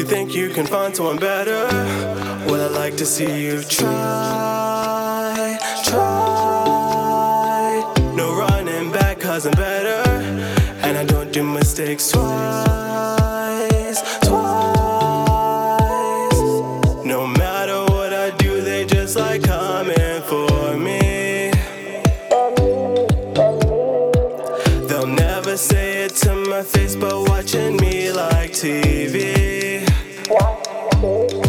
you think you can find someone better, well, I'd like to see you try, try. No running back, cause I'm better, and I don't do mistakes twice, twice. No matter what I do, they just like coming for me. They'll never say it to my face, but watching me like TV. Oh.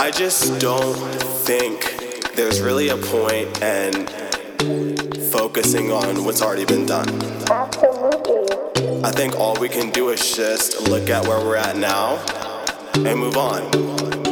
I just don't think there's really a point in focusing on what's already been done. Absolutely. I think all we can do is just look at where we're at now and move on.